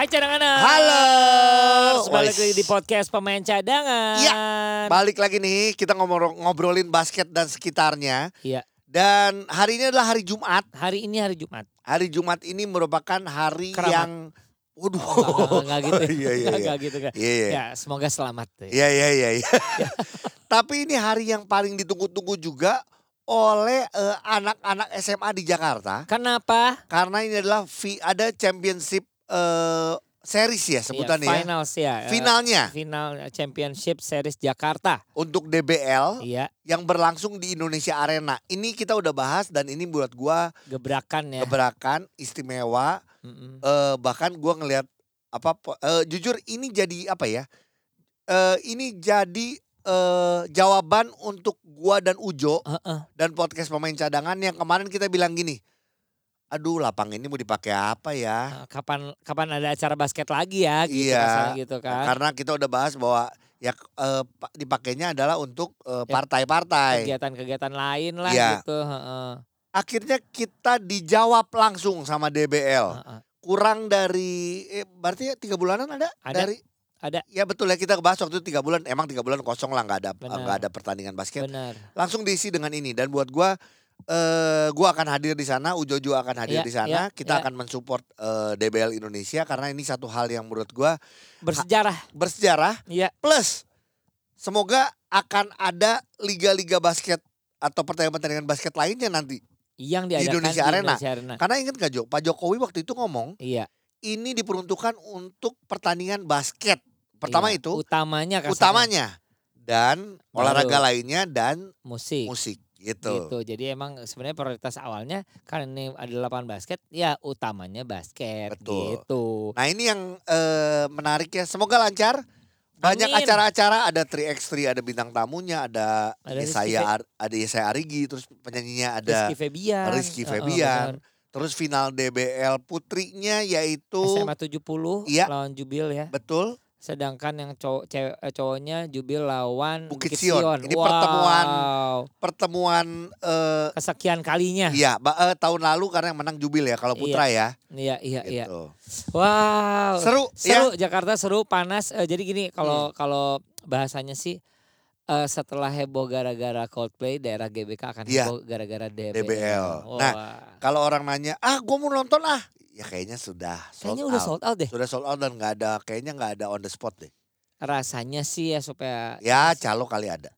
Hai cadangan. Halo. Balik lagi di podcast pemain cadangan. Iya. Balik lagi nih, kita ngomong ngobrolin basket dan sekitarnya. Iya. Dan hari ini adalah hari Jumat. Hari ini hari Jumat. Hari Jumat ini merupakan hari Keramat. yang Waduh. Oh, enggak, gitu. Iya, iya, iya. Enggak gitu kan. Iya, iya. Ya, semoga selamat. ya. Iya, iya, iya. iya. Tapi ini hari yang paling ditunggu-tunggu juga oleh eh, anak-anak SMA di Jakarta. Kenapa? Karena ini adalah vi- ada championship eh, series ya sebutannya Iya, ya. finals ya. Eh, Finalnya Final Championship Series Jakarta. untuk DBL Iya, yang berlangsung di Indonesia Arena. Ini kita udah bahas dan ini buat gua gebrakan ya. gebrakan istimewa. Mm-mm. Eh, bahkan gua ngelihat apa eh, jujur ini jadi apa ya? Eh, ini jadi eh, jawaban untuk gua dan Ujo Heeh. dan podcast pemain cadangan yang kemarin kita bilang gini. Aduh, lapang ini mau dipakai apa ya? Eh, Kapan kapan ada acara basket lagi ya gitu Iya, gitu kan. Karena kita udah bahas bahwa ya eh, pa- dipakainya adalah untuk eh, Ya, partai-partai. Kegiatan-kegiatan lain lah Iya. gitu. Akhirnya kita dijawab langsung sama DBL. Kurang dari eh, berarti ya tiga bulanan ada, Ada, dari ada. ya betul ya kita bahas waktu itu tiga bulan emang tiga bulan kosong lah nggak ada nggak ada pertandingan basket Benar. langsung diisi dengan ini dan buat gua eh gua akan hadir di sana Ujo juga akan hadir Iya, di sana iya, kita iya. akan mensupport eh, DBL Indonesia karena ini satu hal yang menurut gua Bersejarah. bersejarah Iya. plus semoga akan ada liga-liga basket atau pertandingan-pertandingan basket lainnya nanti yang Di Indonesia di Arena. Indonesia Arena. karena ingat gak Jo Pak Jokowi waktu itu ngomong Iya. ini diperuntukkan untuk pertandingan basket. Pertama iya. itu utamanya kasarnya utamanya dan olahraga lainnya dan musik. musik gitu. Gitu. Jadi emang sebenarnya prioritas awalnya karena ini ada lapangan basket, ya utamanya basket Betul. gitu. Nah ini yang eh, menarik ya. Semoga lancar. Banyak Amin. acara-acara, ada 3x3, ada bintang tamunya, ada, Ada Rizky saya ada Yesaya Arigi, terus penyanyinya ada Rizky Febian. Rizky Febian. benar. terus final DBL putrinya yaitu SMA 70 Iya. lawan Jubil ya. betul Sedangkan yang cowok cewek, eh, cowoknya Jubil lawan Bukit Sion. Ini Wow. pertemuan pertemuan eh kesekian kalinya. iya ba- eh, tahun lalu karena yang menang Jubil ya kalau Iya. putra ya. Iya, iya, iya. Gitu. Wow. Seru, Seru ya. Jakarta seru panas. Eh, jadi gini Hmm. kalau kalau bahasanya sih eh, setelah heboh gara-gara Coldplay daerah GBK akan Iya. heboh gara-gara DBL. DBL. Wah. Nah, Kalau orang nanya, ah gue mau nonton ah. Ya kayaknya sudah sold kayaknya udah out. sold out deh. Sudah sold out dan nggak ada, kayaknya nggak ada on the spot deh. Rasanya sih ya supaya Ya calo kali ada.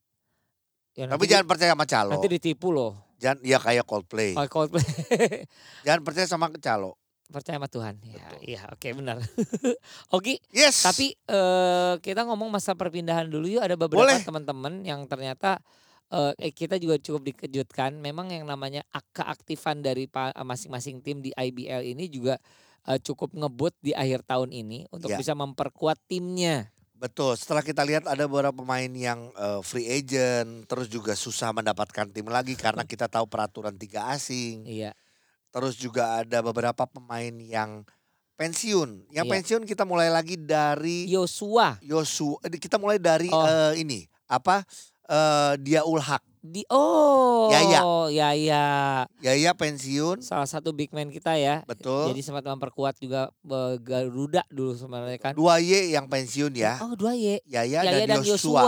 ya Tapi jangan di- percaya sama calo. nanti ditipu loh. Jangan, ya kayak Coldplay. Kalau Coldplay Jangan percaya sama calo. percaya sama Tuhan. Ya, Betul. iya, oke benar. Oke, Yes. Tapi eh, kita ngomong masa perpindahan dulu yuk ada beberapa teman-teman yang ternyata eh, eh, kita juga cukup dikejutkan. Memang yang namanya ak- keaktifan dari pa- masing-masing tim di IBL ini juga eh, cukup ngebut di akhir tahun ini untuk Ya. bisa memperkuat timnya. Betul, setelah kita lihat ada beberapa pemain yang eh, free agent, terus juga susah mendapatkan tim lagi karena kita tahu peraturan tiga asing. Iya, Terus juga ada beberapa pemain yang pensiun. Yang Iya. pensiun kita mulai lagi dari Yosua Yosu. eh, Kita mulai dari Oh. eh, ini apa? Eh dia Ulhak. di oh Yaya. Yaya Yaya pensiun, salah satu big man kita ya. betul. Jadi sempat memperkuat juga eh, Garuda dulu sebenarnya kan. Dua Y yang pensiun ya. Oh dua Y. Yaya, Yaya dan, dan Yosua. Yosua,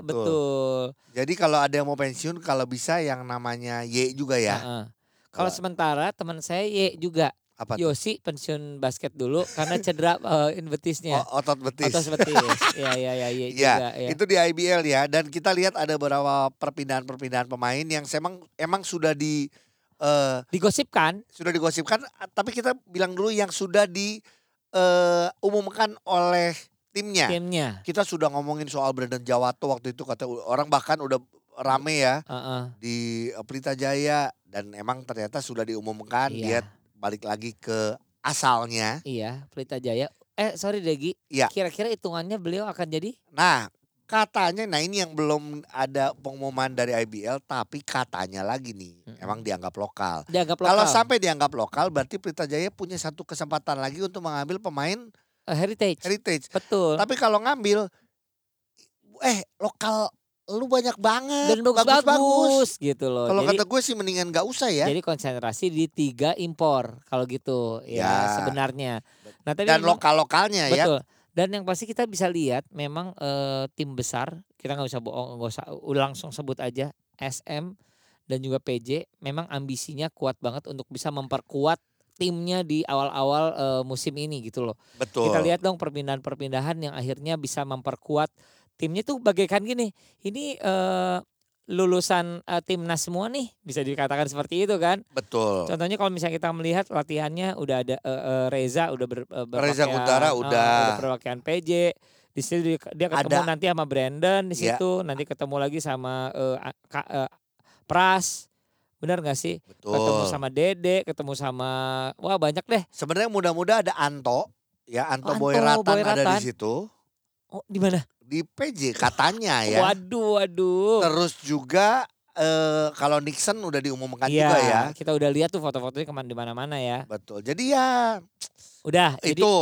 Betul. betul. Jadi kalau ada yang mau pensiun, kalau bisa yang namanya Y juga ya. Heeh. Kalau Kalau- sementara teman saya Y juga Apa? tuh? Yosi pensiun basket dulu karena cedera uh, in betisnya. O- otot betis. Atau betis. Iya iya iya Y Ya, juga ya. itu di IBL ya. Dan kita lihat ada beberapa perpindahan-perpindahan pemain yang emang emang sudah di eh, Digosipkan sudah digosipkan. Tapi kita bilang dulu yang sudah di eh, umumkan oleh timnya. timnya. Kita sudah ngomongin soal Brandon Jawato waktu itu kata orang bahkan udah rame ya Heeh. di eh, Pelita Jaya dan emang ternyata sudah diumumkan dia Iya. Balik lagi ke asalnya. Iya, Pelita Jaya. Eh, sorry Degi. Iya. Kira-kira hitungannya beliau akan jadi Nah, katanya nah ini yang belum ada pengumuman dari IBL tapi katanya lagi nih Mm-mm. emang dianggap lokal. Dianggap lokal. Kalau sampai dianggap lokal berarti Pelita Jaya punya satu kesempatan lagi untuk mengambil pemain Eh, heritage. heritage. Betul. Tapi kalau ngambil eh lokal lu banyak banget. Dan bagus-bagus gitu loh. Kalau kata gue sih mendingan gak usah ya. Jadi konsentrasi di tiga impor kalau gitu ya, Ya. sebenarnya. Nah tapi Dan lokal-lokalnya ya. betul. Dan yang pasti kita bisa lihat memang eh, tim besar kita nggak usah bohong nggak usah uh, langsung sebut aja SM dan juga PJ memang ambisinya kuat banget untuk bisa memperkuat timnya di awal-awal eh, musim ini gitu loh. Betul. Kita lihat dong perpindahan-perpindahan yang akhirnya bisa memperkuat timnya tuh bagaikan gini. Ini eh, lulusan eh, timnas semua nih bisa dikatakan seperti itu kan. Betul. Contohnya kalau misalnya kita melihat latihannya udah ada eh, eh, Reza udah ber, eh, Reza Guntara eh, udah. berpakaian PJ. Di situ dia, ketemu Ada. nanti sama Brandon di Ya. situ, nanti ketemu lagi sama A- Ka- eh, Pras. Benar gak sih? Ketemu Betul. sama Dede, ketemu sama wah banyak deh. Sebenarnya mudah-mudah ada Anto. Ya Anto, Anto Boyratan ada Boyratan. di situ. Oh, di mana? Di PJ katanya ya. Waduh, waduh. Terus juga eh, kalau Nixon udah diumumkan Iya, juga ya. kita udah lihat tuh foto-fotonya ke mana di mana-mana ya. Betul. Jadi ya Udah, jadi itu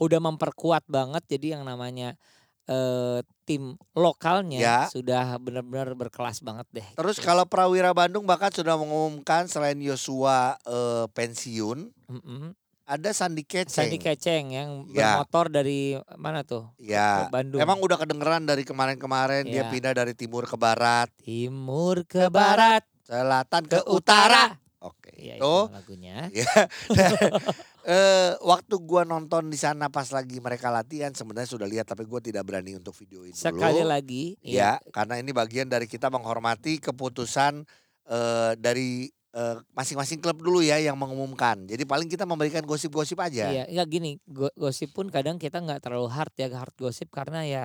udah memperkuat banget. Jadi yang namanya eh, tim lokalnya Ya. sudah benar-benar berkelas banget deh. Terus kalau Prawira Bandung bahkan sudah mengumumkan selain Yosua eh, pensiun, Mm-mm. Ada Sandi Keceng. Sandi Keceng yang Ya. bermotor dari mana tuh? Ya. Ke Bandung. Emang udah kedengeran dari kemarin-kemarin dia Ya. pindah dari timur ke barat, timur ke barat, selatan ke, ke utara. utara. Oke. Iya itu lagunya. ya. eh waktu gua nonton di sana pas lagi mereka latihan sebenarnya sudah lihat tapi gua tidak berani untuk videoin Sekali dulu. lagi Ya, karena ini bagian dari kita menghormati keputusan eh, dari masing-masing klub dulu ya yang mengumumkan. Jadi paling kita memberikan gosip-gosip aja. Iya, ya gini, go- gosip pun kadang kita nggak terlalu hard ya hard gosip karena ya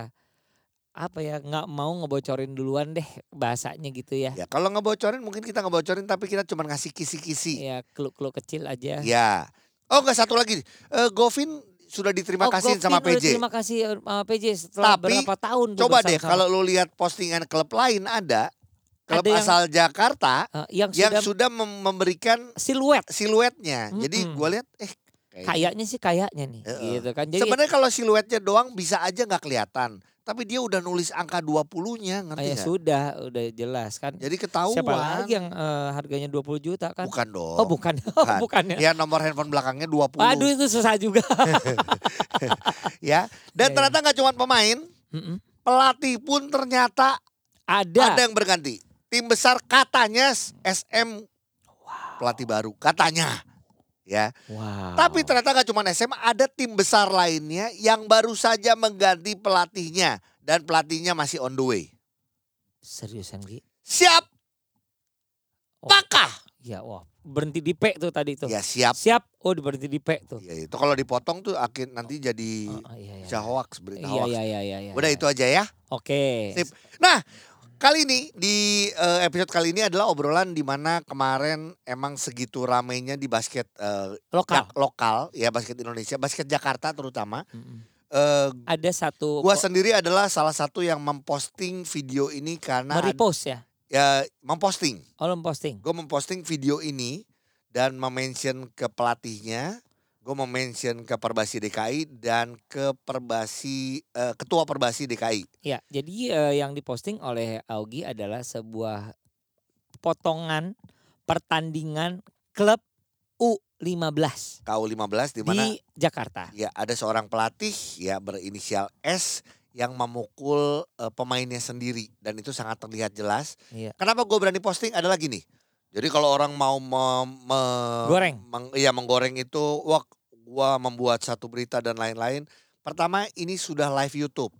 apa ya nggak mau ngebocorin duluan deh bahasanya gitu ya. Ya, kalau ngebocorin mungkin kita ngebocorin tapi kita cuma ngasih kisi-kisi. Ya clue-clue kecil aja. Ya. Oh, enggak satu lagi. Eh Govin sudah diterima Oh, kasih sama PJ. Terima kasih sama PJ setelah Tapi, berapa tahun Coba deh kalau lu lihat postingan klub lain ada klub Ada yang- asal Jakarta Eh, yang, yang sudah sudah mem- memberikan siluet siluetnya. Jadi Mm-mm. gua lihat eh kayaknya sih kayaknya nih Heeh. gitu kan. Jadi Sebenarnya kalau siluetnya doang bisa aja nggak kelihatan. Tapi dia udah nulis angka 20-nya, ngerti nggak? sudah udah jelas kan. Jadi ketahuan. Siapa lagi yang eh, harganya 20 juta kan? Bukan dong. Oh bukan, oh, Bukan. bukan ya. Ya nomor handphone belakangnya 20. Aduh itu susah juga. Ya. Dan Iya, iya. ternyata nggak cuma pemain, Mm-mm. pelatih pun ternyata Ada. ada yang berganti. Tim besar katanya SM pelatih baru, katanya. Ya. Wow. Tapi ternyata nggak cuma SM, ada tim besar lainnya yang baru saja mengganti pelatihnya dan pelatihnya masih on the way. serius Anggi? Siap, Oh. pakah. Ya wah berhenti di P tuh tadi tuh. Ya siap. Siap. Oh berhenti di P tuh. Ya itu kalau dipotong tuh akhir nanti jadi Oh, oh, iya, iya, bisa hoax, berita Iya hoax. iya iya iya. iya, Udah iya. itu aja ya. Oke. Sip. Nah, kali ini di eh, episode kali ini adalah obrolan di mana kemarin emang segitu ramainya di basket eh, Lokal. Jak- lokal ya basket Indonesia, basket Jakarta terutama. Mm-mm. Eh Ada satu gua sendiri adalah salah satu yang memposting video ini karena merepost ya. ya memposting. Oh lo posting. Gue memposting video ini dan memention ke pelatihnya, gue memention ke Perbasi DKI dan ke Perbasi eh, ketua Perbasi DKI. Ya, jadi eh, yang diposting oleh Augie adalah sebuah potongan pertandingan klub U15 KU15 di mana di Jakarta. ya ada seorang pelatih ya berinisial S yang memukul eh, pemainnya sendiri dan itu sangat terlihat jelas. Iya. Kenapa gue berani posting adalah gini. Jadi kalau orang mau me- me- Goreng. meng- iya menggoreng itu wah gua membuat satu berita dan lain-lain. Pertama ini sudah live YouTube.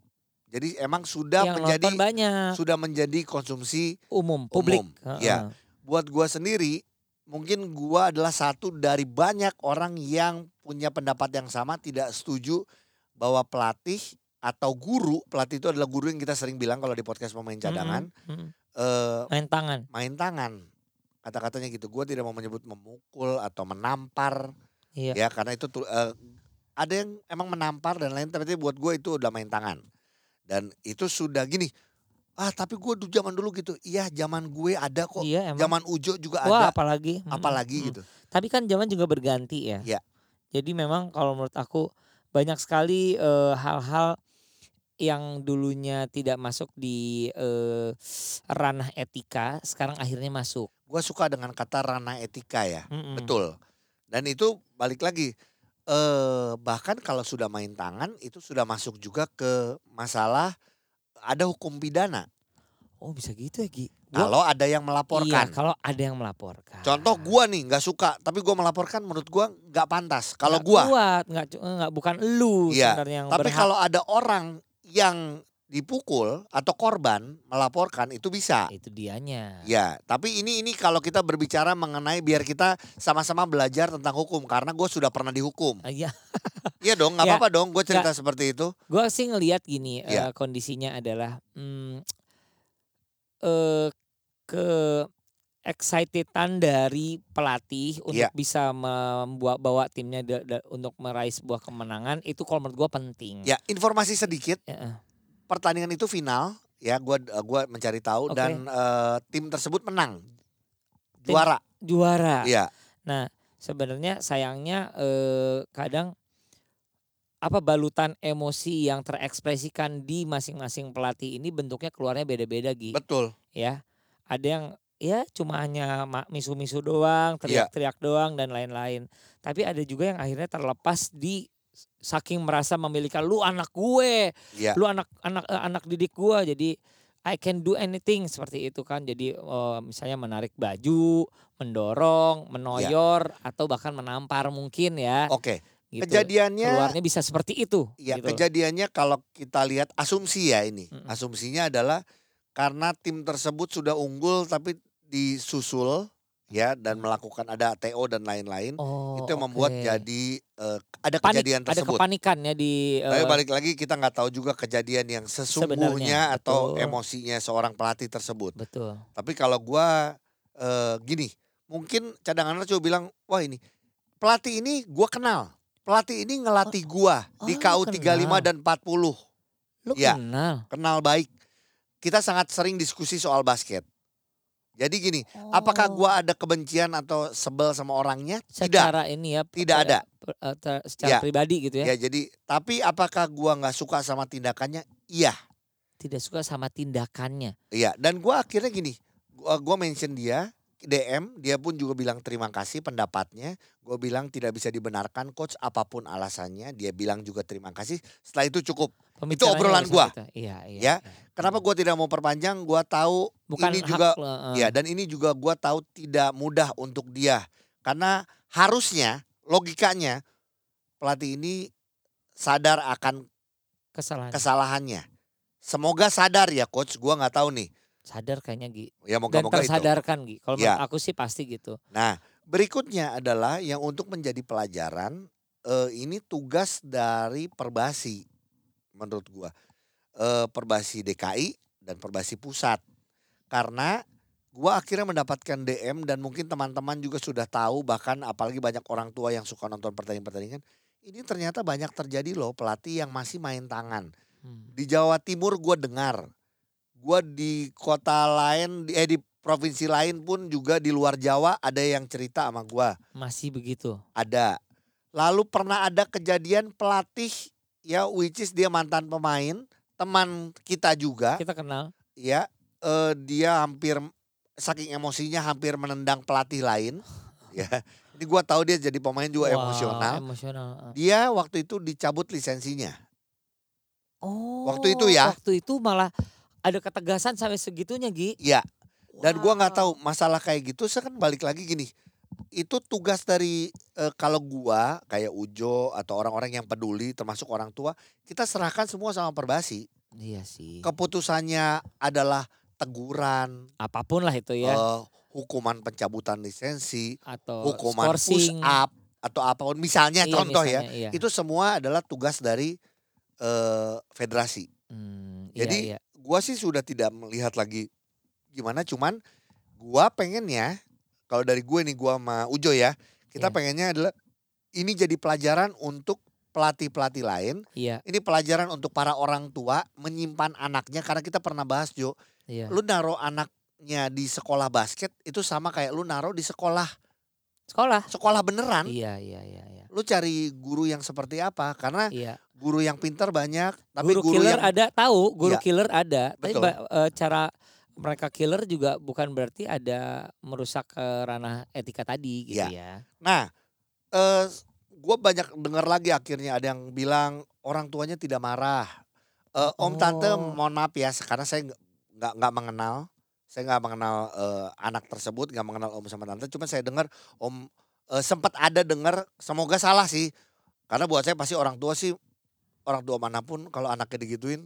Jadi emang sudah yang menjadi banyak sudah menjadi konsumsi umum, publik. umum, ya. buat gua sendiri mungkin gua adalah satu dari banyak orang yang punya pendapat yang sama tidak setuju bahwa pelatih atau guru pelatih itu adalah guru yang kita sering bilang kalau di podcast pemain cadangan Mm-mm, mm-mm. eh, Main tangan. main tangan kata-katanya gitu gua tidak mau menyebut memukul atau menampar Iya. ya karena itu eh, ada yang emang menampar dan lain tapi buat gue itu udah main tangan Dan itu sudah gini. Ah tapi gue dulu zaman dulu gitu. Iya zaman gue ada kok. Iya emang. Zaman Ujo juga Wah ada. apalagi. Mm, Apalagi mm. gitu. Tapi kan zaman juga berganti ya. Iya. Jadi memang kalau menurut aku banyak sekali eh, hal-hal yang dulunya tidak masuk di eh, ranah etika, sekarang akhirnya masuk. Gue suka dengan kata ranah etika ya. Mm-mm. Betul. Dan itu balik lagi. eh bahkan kalau sudah main tangan itu sudah masuk juga ke masalah ada hukum pidana. Oh bisa gitu ya Gi? Gua- Kalau ada yang Iya melaporkan. kalau ada yang melaporkan. Contoh gua nih nggak suka, tapi gua melaporkan menurut gua nggak pantas. Kalau gua, kuat, nggak, bukan lu Iya, sebenarnya yang tapi berhak. kalau ada orang yang dipukul atau korban melaporkan itu bisa. itu dianya. Ya, tapi ini ini kalau kita berbicara mengenai biar kita sama-sama belajar tentang hukum karena gue sudah pernah dihukum. Ah, Iya, Iya dong, nggak Ya, apa-apa dong. Gue cerita seperti itu. gue sih ngelihat gini eh, kondisinya adalah hmm, eh ke excitedan dari pelatih untuk Iya. bisa membuat bawa timnya da- da- untuk meraih sebuah kemenangan itu kalau menurut gue penting. Ya, informasi sedikit. Ya, eh. Pertandingan itu final. Ya, gua gua mencari tahu Oke. dan eh, tim tersebut menang. Tim- Juara. Juara. Iya. Nah, sebenarnya sayangnya eh, kadang apa balutan emosi yang terekspresikan di masing-masing pelatih ini bentuknya keluarnya beda-beda Gi. Betul. ya. Ada yang ya cuma hanya misu-misu doang, Iya. teriak-teriak doang dan lain-lain. Tapi ada juga yang akhirnya terlepas di saking merasa memiliki lu anak gue, Iya. lu anak anak eh, anak didik gue jadi I can do anything seperti itu kan. Jadi eh, misalnya menarik baju, mendorong, menoyor atau bahkan menampar mungkin ya. Oke. gitu. Kejadiannya keluarnya bisa seperti itu. Ya gitu. kejadiannya kalau kita lihat asumsi ya ini. Mm-mm. Asumsinya adalah karena tim tersebut sudah unggul tapi disusul ya dan melakukan ada TO dan lain-lain. Oh, itu yang membuat oke. jadi eh, ada Panik, kejadian ada tersebut. kepanikan ya di Tapi eh, balik lagi kita nggak tahu juga kejadian yang sesungguhnya atau betul. emosinya seorang pelatih tersebut. betul. Tapi kalau gua eh, gini, mungkin cadangan coba bilang, wah ini pelatih ini gua kenal. Pelatih ini ngelatih gua di oh, KU 35 kenal. dan 40. Lu Iya. kenal? kenal baik. Kita sangat sering diskusi soal basket. Jadi gini, apakah Oh. gua ada kebencian atau sebel sama orangnya? Tidak. secara ini ya Tidak ada. eh, secara Ya. pribadi gitu ya. Ya jadi, tapi apakah gua nggak suka sama tindakannya? Iya, Tidak suka sama tindakannya. iya. Dan gua akhirnya gini, gua, gua mention dia DM, dia pun juga bilang terima kasih pendapatnya. Gue bilang tidak bisa dibenarkan coach apa pun alasannya. Dia bilang juga terima kasih. Setelah itu cukup. Pembicaranya obrolan kita. Iya, iya. Ya, iya. Kenapa gua tidak mau perpanjang? Gua tahu Bukan ini hak juga lo. Ya dan ini juga gua tahu tidak mudah untuk dia karena harusnya logikanya pelatih ini sadar akan kesalahan. kesalahannya. Semoga sadar ya coach, gua nggak tahu nih. Sadar kayaknya Gi. Ya Dan moga-moga itu. tersadarkan Gi. Kalau Ya. aku sih pasti gitu. Nah berikutnya adalah yang untuk menjadi pelajaran eh, ini tugas dari perbasi menurut gua Eh, perbasi DKI dan perbasi pusat karena gua akhirnya mendapatkan DM dan mungkin teman-teman juga sudah tahu bahkan apalagi banyak orang tua yang suka nonton pertandingan-pertandingan ini ternyata banyak terjadi loh pelatih yang masih main tangan Hmm. di Jawa Timur gua dengar gua di kota lain di- eh di provinsi lain pun juga di luar Jawa ada yang cerita sama gua Masih begitu. ada lalu pernah ada kejadian pelatih ya which is dia mantan pemain teman kita juga Kita kenal. ya eh, dia hampir saking emosinya hampir menendang pelatih lain ya ini gua tahu dia jadi pemain juga Wah, emosional Emosional. dia waktu itu dicabut lisensinya Oh. Waktu itu ya. Waktu itu malah ada ketegasan sampai segitunya Gi. ya dan gua nggak Wow. tahu masalah kayak gitu saya kan balik lagi gini itu tugas dari eh, kalau gua kayak Ujo atau orang-orang yang peduli termasuk orang tua kita serahkan semua sama perbasi Iya sih. keputusannya adalah teguran Apa pun lah itu ya. eh, hukuman pencabutan lisensi atau hukuman push scoring. up atau apa pun misalnya Iya, contoh ya misalnya, iya. itu semua adalah tugas dari eh, federasi Hmm, iya, jadi iya. Gua sih sudah tidak melihat lagi gimana cuman gua pengennya kalau dari gue nih gua sama Ujo ya kita Iya. pengennya adalah ini jadi pelajaran untuk pelatih-pelatih lain, Iya, ini pelajaran untuk para orang tua menyimpan anaknya karena kita pernah bahas Jo, iya. lu naruh anaknya di sekolah basket itu sama kayak lu naruh di sekolah Sekolah. sekolah beneran. Iya, iya, iya, iya. Lu cari guru yang seperti apa? Karena Iya. Guru yang pintar banyak, tapi Guru, guru, killer yang ada tahu, guru Iya. killer ada. Tapi Betul. ba- eh, cara mereka killer juga bukan berarti ada merusak eh, ranah etika tadi gitu Iya. ya. Nah, eh gue banyak dengar lagi akhirnya ada yang bilang orang tuanya tidak marah. Eh, om tante Oh. mohon maaf ya, karena saya nggak- nggak mengenal, saya nggak mengenal eh, anak tersebut, nggak mengenal om sama tante. Cuma saya dengar om eh, sempat ada dengar, semoga salah sih, karena buat saya pasti orang tua sih orang tua mana pun kalau anaknya digituin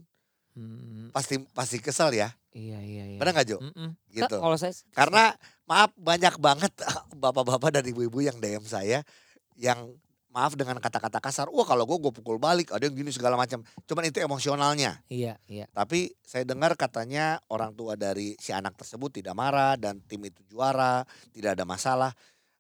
Hmm, pasti pasti kesel ya, iya, iya, iya. benar nggak Jo? Mm-mm. Gitu. Kalau saya Karena maaf banyak banget bapak-bapak dan ibu-ibu yang DM saya yang maaf dengan kata-kata kasar. Wah kalau gue gue pukul balik, ada yang gini segala macam. Cuman itu emosionalnya. iya, iya. Tapi saya dengar katanya orang tua dari si anak tersebut tidak marah dan tim itu juara, tidak ada masalah.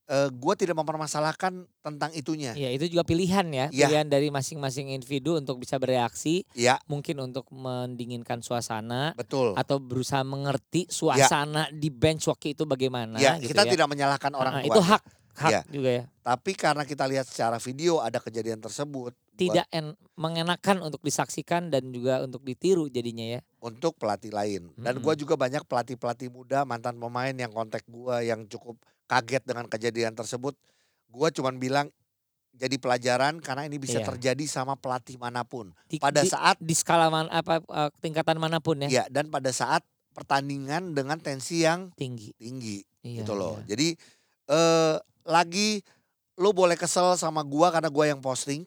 Eh gue tidak mempermasalahkan tentang itunya. Iya, itu juga pilihan ya, Iya. pilihan dari masing-masing individu untuk bisa bereaksi, Iya mungkin untuk mendinginkan suasana betul. atau berusaha mengerti suasana di bench waktu itu bagaimana ya gitu kita ya. tidak menyalahkan orang Nah, tua. itu hak hak Iya. juga ya. Tapi karena kita lihat secara video ada kejadian tersebut. Tidak en- mengenakan untuk disaksikan dan juga untuk ditiru jadinya ya. untuk pelatih lain. Dan Mm-mm. gua juga banyak pelatih-pelatih muda, mantan pemain yang kontak gua yang cukup kaget dengan kejadian tersebut. Gua cuman bilang jadi pelajaran karena ini bisa Iya. terjadi sama pelatih mana pun. Di, Pada di, saat di skala man, apa eh, tingkatan mana pun ya, ya dan pada saat pertandingan dengan tensi yang tinggi. tinggi Iya, gitu loh. iya. Jadi eh lagi lu boleh kesel sama gua karena gua yang posting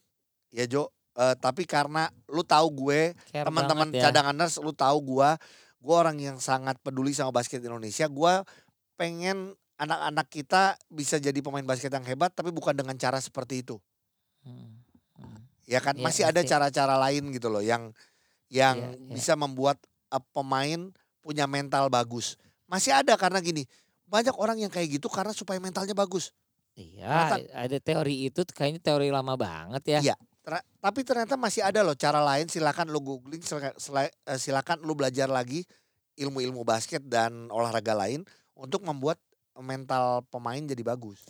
ya Jo. Eh, tapi karena lu tahu gue teman-teman ya. cadanganers lu tahu gua gua orang yang sangat peduli sama basket Indonesia gua pengen anak-anak kita bisa jadi pemain basket yang hebat tapi bukan dengan cara seperti itu Hmm, hmm. ya kan Iya, masih ada ngerti. cara-cara lain gitu loh yang yang Iya, iya. bisa membuat eh, pemain punya mental bagus masih ada karena gini banyak orang yang kayak gitu karena supaya mentalnya bagus Iya, ada teori itu kayaknya teori lama banget ya. Iya. Ter- tapi ternyata masih ada loh cara lain silakan lu googling eh, silakan lu belajar lagi ilmu-ilmu basket dan olahraga lain untuk membuat mental pemain jadi bagus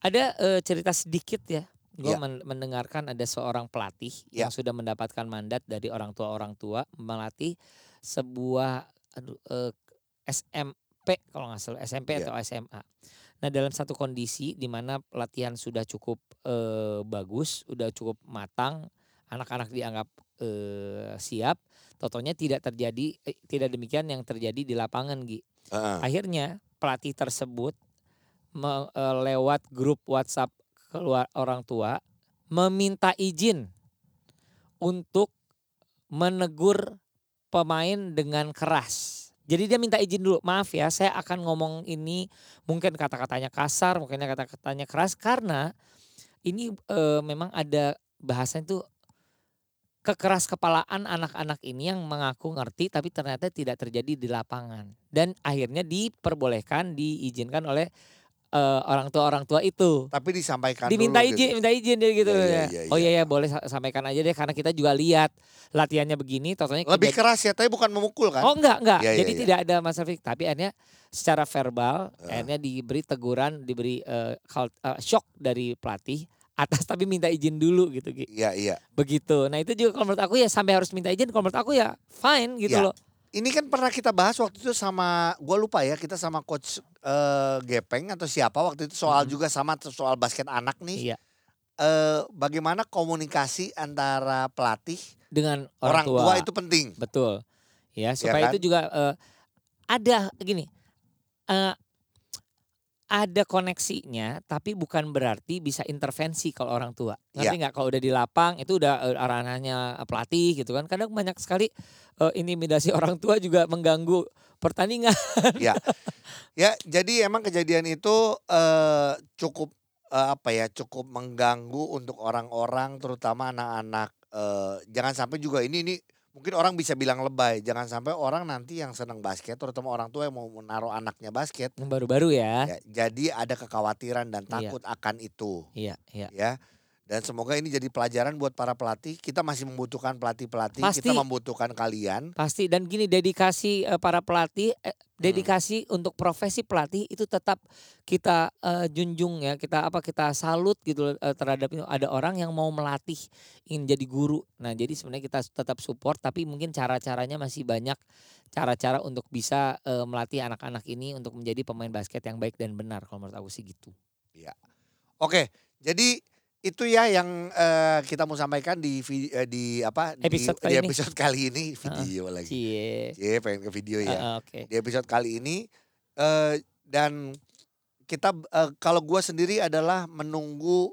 Ada eh, cerita sedikit ya. Gue Iya. mendengarkan ada seorang pelatih Iya. yang sudah mendapatkan mandat dari orang tua orang tua melatih sebuah aduh, eh, SMP kalau nggak salah SMP Iya. atau SMA. Nah dalam satu kondisi di mana pelatihan sudah cukup eh, bagus, udah cukup matang, anak-anak dianggap eh, siap, totonya tidak terjadi, eh, tidak demikian yang terjadi di lapangan Gi. Heeh. Akhirnya pelatih tersebut me- eh, lewat grup WhatsApp keluar orang tua meminta izin untuk menegur pemain dengan keras. Jadi dia minta izin dulu, maaf ya, saya akan ngomong ini mungkin kata-katanya kasar, mungkin kata-katanya keras karena ini eh, memang ada bahasan itu kekeras kepalaan anak-anak ini yang mengaku ngerti tapi ternyata tidak terjadi di lapangan dan akhirnya diperbolehkan diizinkan oleh eh, orang tua orang tua itu tapi disampaikan diminta dulu izin gitu. minta izin dia gitu iya, ya. iya, oh iya. iya ya boleh sa- sampaikan aja deh karena kita juga lihat latihannya begini totalnya lebih keras ya tapi bukan memukul kan Oh enggak enggak. Iya, Jadi iya. tidak ada masalah tapi akhirnya secara verbal Eh. akhirnya diberi teguran, diberi eh, shock dari pelatih atas tapi minta izin dulu gitu Gi. iya iya Begitu. Nah, itu juga kalau menurut aku ya sampai harus minta izin kalau menurut aku ya fine gitu Iya. loh. ini kan pernah kita bahas waktu itu sama gua lupa ya kita sama coach eh, Gepeng atau siapa waktu itu soal Mhm. juga sama soal basket anak nih Iya. eh, bagaimana komunikasi antara pelatih Dengan orang orang, tua itu penting Betul. Ya, supaya kan? itu juga eh, ada gini. eh, ada koneksinya tapi bukan berarti bisa intervensi kalau orang tua. Iya. Ngerti nggak kalau udah di lapang itu udah eh, ranahnya pelatih gitu kan. Kadang banyak sekali eh, intimidasi orang tua juga mengganggu pertandingan. ya ya jadi emang kejadian itu eh, cukup eh, apa ya cukup mengganggu untuk orang-orang terutama anak-anak eh, jangan sampai juga ini ini mungkin orang bisa bilang lebay jangan sampai orang nanti yang senang basket terutama orang tua yang mau menaruh anaknya basket Yang baru-baru ya. ya, jadi ada kekhawatiran dan Iya. takut akan itu Iya, iya. ya Dan semoga ini jadi pelajaran buat para pelatih. Kita masih membutuhkan pelatih-pelatih. Kita membutuhkan kalian. Pasti dan gini dedikasi eh, para pelatih, eh, Hmm. dedikasi untuk profesi pelatih itu tetap kita eh, junjung ya, kita apa kita salut gitu eh, terhadap ada orang yang mau melatih ingin jadi guru. Nah jadi sebenarnya kita tetap support tapi mungkin cara-caranya masih banyak cara-cara untuk bisa eh, melatih anak-anak ini untuk menjadi pemain basket yang baik dan benar kalau menurut aku sih gitu. Oke, jadi itu ya yang eh, kita mau sampaikan di eh, di apa di- Episode di, kali ini. episode kali ini video lagi. Cie. Cie, pengen ke video ya. Oke. Di episode kali ini eh, dan kita eh, kalau gua sendiri adalah menunggu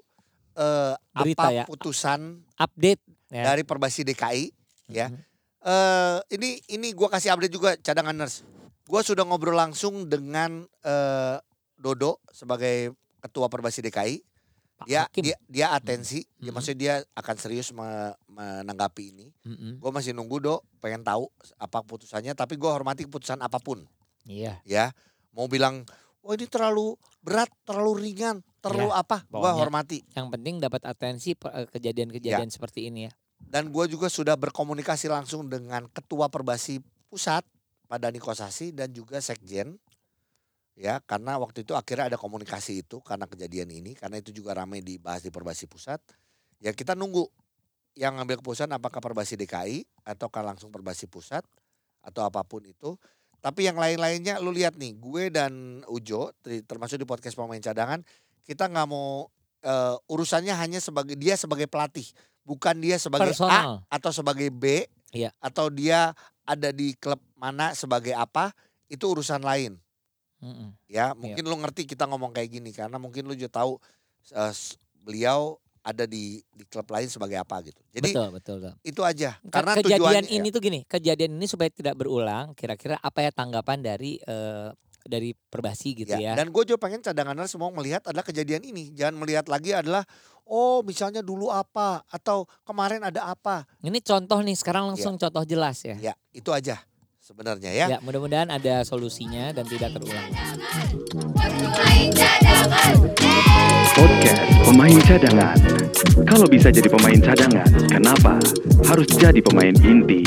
eh, Berita apa ya. putusan Update ya. dari Perbasi DKI ya. Mhm. eh ini ini gua kasih update juga cadanganers. Gua sudah ngobrol langsung dengan eh, Dodo sebagai ketua Perbasi DKI. Dia Hakim. dia dia atensi, dia Mhm. maksudnya dia akan serius me- menanggapi ini. Mm-mm. Gue masih nunggu do, pengen tahu apa putusannya. Tapi gue hormati keputusan apa pun, Iya. ya. Mau bilang, oh ini terlalu berat, terlalu ringan, terlalu apa? Gue hormati. Yang penting dapat atensi eh, kejadian-kejadian Ya. seperti ini ya. Dan gue juga sudah berkomunikasi langsung dengan ketua Perbasi Pusat, Pak Dani Kosasi dan juga Sekjen. Ya, karena waktu itu akhirnya ada komunikasi itu karena kejadian ini, karena itu juga ramai dibahas di Perbasi Pusat. Ya kita nunggu yang ngambil keputusan apakah Perbasi DKI atau langsung Perbasi Pusat atau apa pun itu. Tapi yang lain-lainnya lu lihat nih, gue dan Ujo ter- termasuk di podcast pemain cadangan, kita nggak mau eh, urusannya hanya sebagai dia sebagai pelatih, bukan dia sebagai A Personal. atau sebagai B Iya. atau dia ada di klub mana sebagai apa, itu urusan lain Mm-mm. ya mungkin lu ngerti kita ngomong kayak gini karena mungkin lu juga tahu s- beliau ada di di klub lain sebagai apa gitu jadi betul, betul, betul. itu aja Ke- karena kejadian ini ya, tuh gini, kejadian ini supaya tidak berulang, kira-kira apa ya tanggapan dari eh, dari Perbasi gitu ya. ya. dan gue juga pengen cadangan semua melihat adalah kejadian ini jangan melihat lagi adalah oh misalnya dulu apa atau kemarin ada apa Ini contoh nih, sekarang langsung contoh jelas ya. ya itu aja sebenarnya ya, Ya, mudah-mudahan ada solusinya dan tidak terulang. Pemain cadangan. Podcast Pemain Cadangan. Kalau bisa jadi pemain cadangan, kenapa harus jadi pemain inti?